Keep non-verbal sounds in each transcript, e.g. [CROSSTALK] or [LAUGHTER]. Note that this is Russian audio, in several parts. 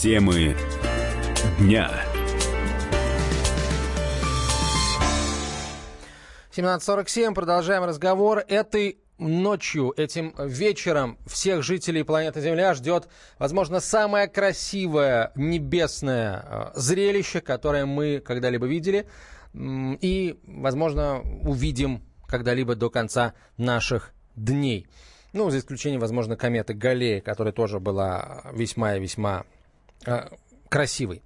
Темы дня. 17.47. Продолжаем разговор. Этой ночью, этим вечером всех жителей планеты Земля ждет, возможно, самое красивое небесное э, зрелище, которое мы когда-либо видели и, возможно, увидим когда-либо до конца наших дней. Ну, за исключением, возможно, кометы Галлея, которая тоже была весьма и весьма э, красивой.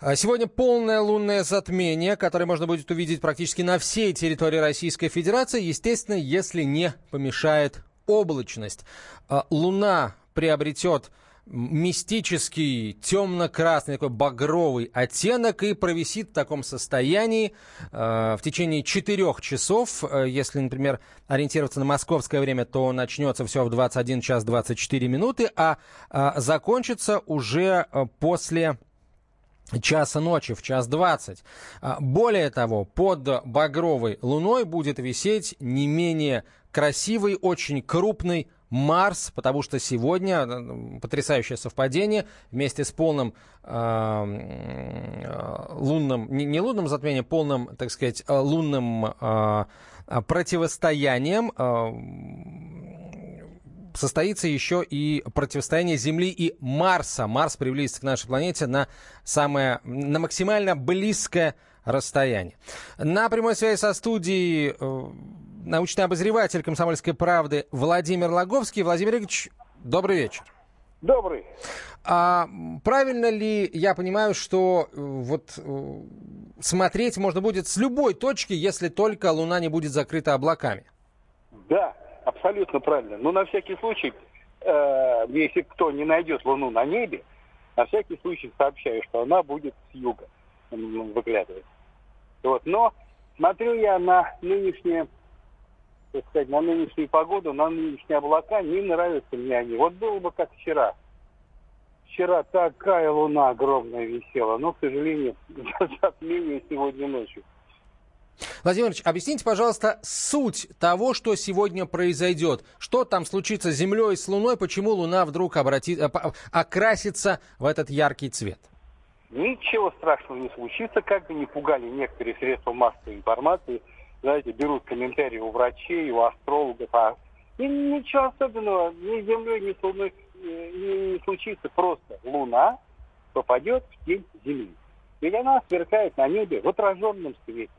А сегодня полное лунное затмение, которое можно будет увидеть практически на всей территории Российской Федерации, естественно, если не помешает облачность. А луна приобретет мистический темно-красный, такой багровый оттенок и провисит в таком состоянии э, в течение четырех часов. Э, если, например, ориентироваться на московское время, то начнется все в 21 час 24 минуты, а э, закончится уже э, после часа ночи в час двадцать. А, более того, под багровой луной будет висеть не менее красивый, очень крупный Марс, потому что сегодня э, потрясающее совпадение вместе с полным э, лунным, не, лунным затмением, полным, так сказать, э, лунным противостоянием состоится еще и противостояние Земли и Марса. Марс приблизится к нашей планете на самое, на максимально близкое расстояние. На прямой связи со студией научный обозреватель «Комсомольской правды» Владимир Логовский. Владимир Игоревич, добрый вечер. Добрый. А правильно ли я понимаю, что э, вот э, смотреть можно будет с любой точки, если только Луна не будет закрыта облаками? Да, абсолютно правильно. Но на всякий случай, э, если кто не найдет Луну на небе, на всякий случай сообщаю, что она будет с юга выглядывать. Вот. Но смотрю я на нынешние, так сказать, на нынешнюю погоду, на нынешние облака, не нравятся мне они. Вот было бы как вчера. Вчера такая луна огромная висела, но, к сожалению, [LAUGHS] затмение сегодня ночью. Владимир Ильич, объясните, пожалуйста, суть того, что сегодня произойдет. Что там случится с Землей и с Луной, почему Луна вдруг обратит, э, окрасится в этот яркий цвет? Ничего страшного не случится, как бы не пугали некоторые средства массовой информации. Знаете, берут комментарии у врачей, у астрологов. А и ничего особенного ни с Землей, ни с Луной э, не, случится. Просто Луна попадет в тень Земли. Ведь она сверкает на небе в отраженном свете.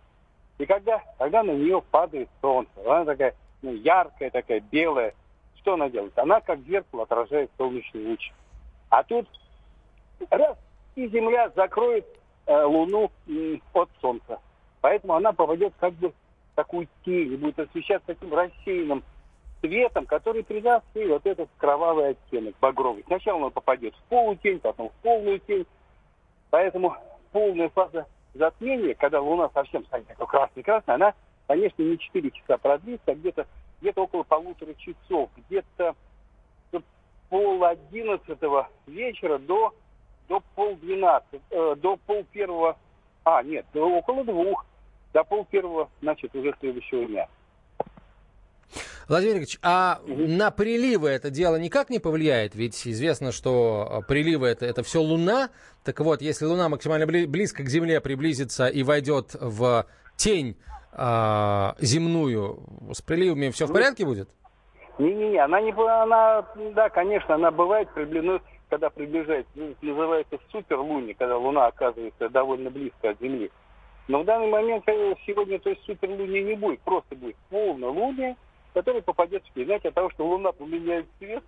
И когда, когда на нее падает солнце, она такая ну, яркая, такая белая, что она делает? Она как зеркало отражает солнечный луч. А тут раз, и Земля закроет э, Луну э, от Солнца. Поэтому она попадет как бы такую тень, будет освещаться таким рассеянным цветом, который придаст ей вот этот кровавый оттенок, багровый. Сначала он попадет в полутень, потом в полную тень. Поэтому полная фаза затмение, когда Луна совсем станет такой красной-красной, она, конечно, не 4 часа продлится, а где-то где около полутора часов, где-то пол одиннадцатого вечера до, до пол двенадцать, э, до пол первого, а, нет, до около двух, до пол первого, значит, уже следующего дня. Владимир Ильич, а угу. на приливы это дело никак не повлияет? Ведь известно, что а, приливы это, это все Луна. Так вот, если Луна максимально близко к Земле приблизится и войдет в тень э, земную, с приливами все в порядке будет? Не-не-не, она не она, да, конечно, она бывает приближена, когда приближается, ну, называется суперлуни, когда Луна оказывается довольно близко от Земли. Но в данный момент сегодня то есть суперлуни не будет, просто будет полнолуние, который попадет в Знаете, от того, что Луна поменяет цвет,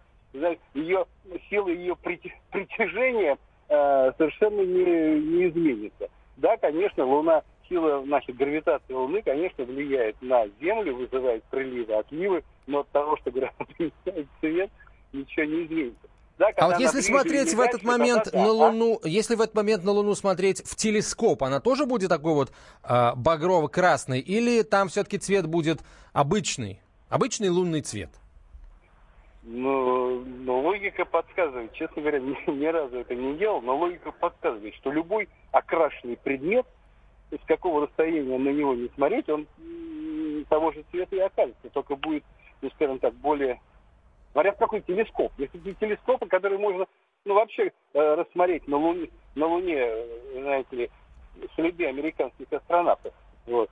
ее сила ее притяжения э, совершенно не, не изменится. Да, конечно, Луна, сила значит, гравитации Луны, конечно, влияет на Землю, вызывает приливы, отливы, но от того, что говорят, меняет цвет, ничего не изменится. А вот если смотреть в этот момент на? Луну, а? если в этот момент на Луну смотреть в телескоп, она тоже будет такой вот э, багрово-красный, или там все-таки цвет будет обычный? Обычный лунный цвет. Ну, ну, логика подсказывает, честно говоря, ни, ни разу это не делал, но логика подсказывает, что любой окрашенный предмет, с какого расстояния на него не смотреть, он того же цвета и окажется, только будет, ну, скажем так, более... В какой телескоп. Если телескопы, которые можно ну, вообще э, рассмотреть на Луне, на Луне, э, знаете ли, следы американских астронавтов. Вот.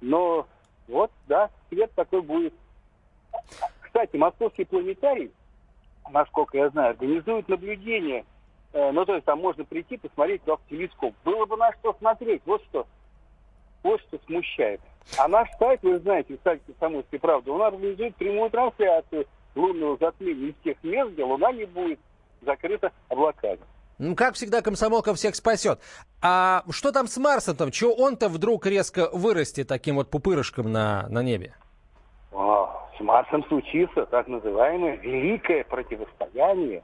Но вот, да, свет такой будет. Кстати, московский планетарий, насколько я знаю, организует наблюдение. Э, ну, то есть там можно прийти, посмотреть в телескоп. Было бы на что смотреть. Вот что, вот что смущает. А наш сайт, вы знаете, сайт «Комсомольской правды», он организует прямую трансляцию лунного затмения из тех мест, где Луна не будет закрыта облаками. Ну, как всегда, комсомолка всех спасет. А что там с Марсом? Там? Чего он-то вдруг резко вырастет таким вот пупырышком на, на небе? О, с Марсом случится так называемое великое противостояние.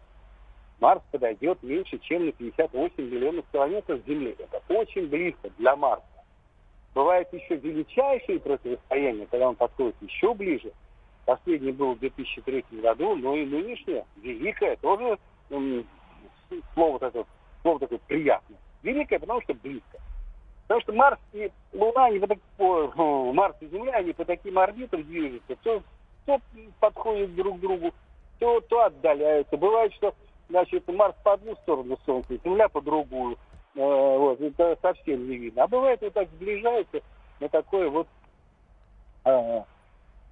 Марс подойдет меньше, чем на 58 миллионов километров Земли. Это очень близко для Марса. Бывают еще величайшие противостояния, когда он подходит еще ближе. Последний был в 2003 году, но и нынешнее, великое, тоже слово такое, слово такое приятное. Великое, потому что близко. Потому что Марс и Луна, они по, по, Марс и Земля, они по таким орбитам движутся, то, то подходят друг к другу, то, то отдаляются. Бывает, что значит, Марс по одну сторону Солнца, Земля по другую. Э, вот, это совсем не видно. А бывает, вот так сближаются на такое вот, э,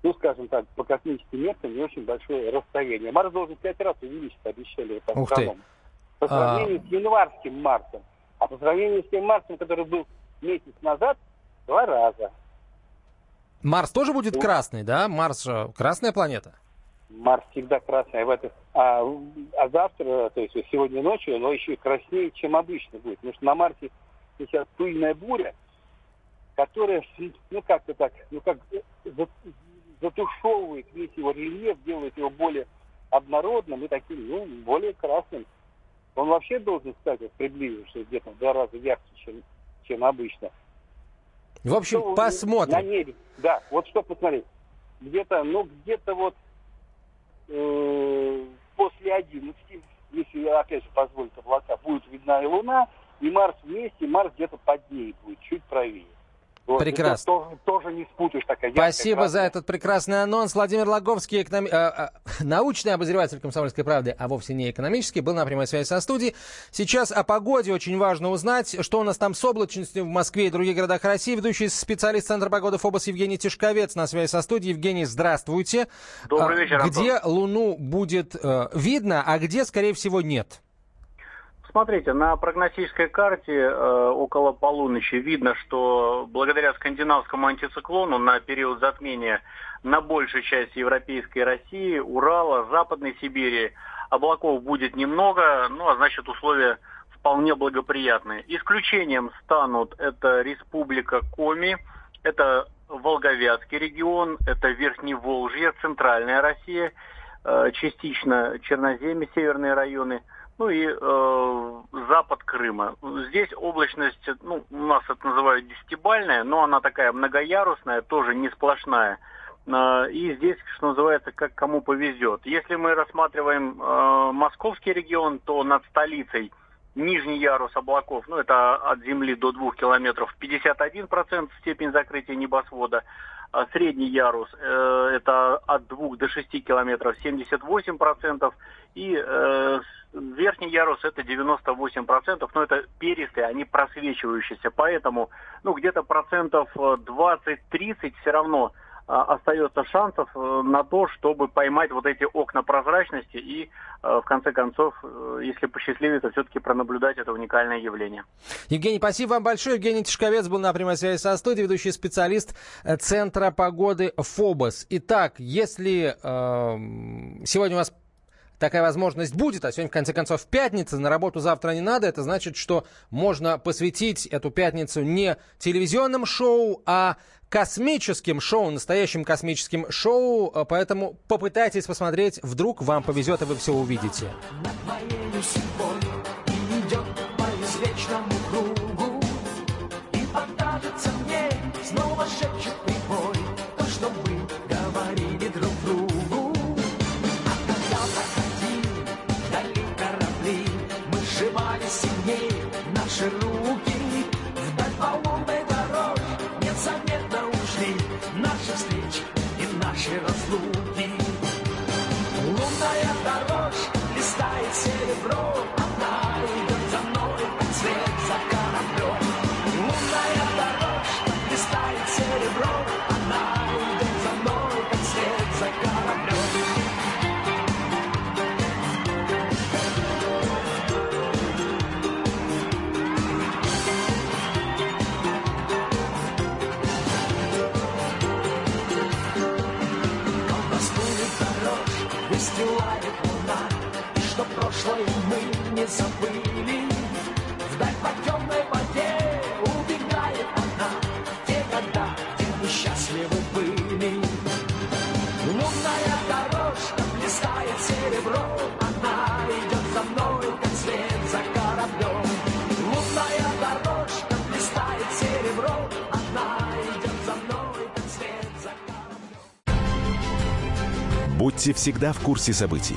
ну, скажем так, по космическим меркам не очень большое расстояние. Марс должен пять раз увеличиться, обещали вот Ух ты по сравнению а... с январским марсом. А по сравнению с тем марсом, который был месяц назад, два раза. Марс тоже будет красный, да? Марс же красная планета. Марс всегда красный. А, в это, а, а завтра, то есть сегодня ночью, оно еще краснее, чем обычно будет. Потому что на Марсе сейчас пыльная буря, которая, ну как-то так, ну как затушевывает весь его рельеф, делает его более однородным и таким, ну, более красным. Он вообще должен стать, вот, приблизившись где-то в два раза ярче, чем, чем обычно. В общем, что, посмотрим. На небе, да, вот что посмотреть. Где-то, ну, где-то вот э, после 11, если, опять же, позволит облака, будет видна и Луна, и Марс вместе, Марс где-то под ней будет, чуть правее. Вот, Прекрасно. Тоже, тоже не спутаешь такая Спасибо красная. за этот прекрасный анонс. Владимир Логовский, эконом... э, э, [LAUGHS] научный обозреватель «Комсомольской правды», а вовсе не экономический, был на прямой связи со студией. Сейчас о погоде очень важно узнать, что у нас там с облачностью в Москве и других городах России. Ведущий специалист Центра погоды ФОБОС Евгений Тишковец на связи со студией. Евгений, здравствуйте. Добрый вечер, Антон. Где Луну будет э, видно, а где, скорее всего, нет? Смотрите, на прогностической карте э, около полуночи видно, что благодаря скандинавскому антициклону на период затмения на большей части Европейской России, Урала, Западной Сибири облаков будет немного, ну а значит условия вполне благоприятные. Исключением станут это Республика Коми, это Волговятский регион, это Верхний Волжье, Центральная Россия, э, частично Черноземье, северные районы – ну и э, запад Крыма. Здесь облачность, ну, у нас это называют десятибальная, но она такая многоярусная, тоже не сплошная. Э, и здесь, что называется, как кому повезет. Если мы рассматриваем э, московский регион, то над столицей нижний ярус облаков, ну это от земли до 2 километров, 51% степень закрытия небосвода. А средний ярус э, это от 2 до 6 километров 78%, и э, верхний ярус это 98%, но это перистые, они просвечивающиеся, поэтому ну где-то процентов 20-30 все равно остается шансов э, на то, чтобы поймать вот эти окна прозрачности и, э, в конце концов, э, если посчастливится, все-таки пронаблюдать это уникальное явление. Евгений, спасибо вам большое. Евгений Тишковец был на прямой связи со студией, ведущий специалист Центра погоды ФОБОС. Итак, если э, сегодня у вас такая возможность будет, а сегодня, в конце концов, пятница, на работу завтра не надо, это значит, что можно посвятить эту пятницу не телевизионным шоу, а космическим шоу, настоящим космическим шоу, а поэтому попытайтесь посмотреть, вдруг вам повезет и вы все увидите. Slow мы счастливы были. Лунная дорожка блистает серебро, она идет за мной, как след за кораблем. Лунная дорожка блистает серебро, она идет за мной, как след за кораблем. Будьте всегда в курсе событий.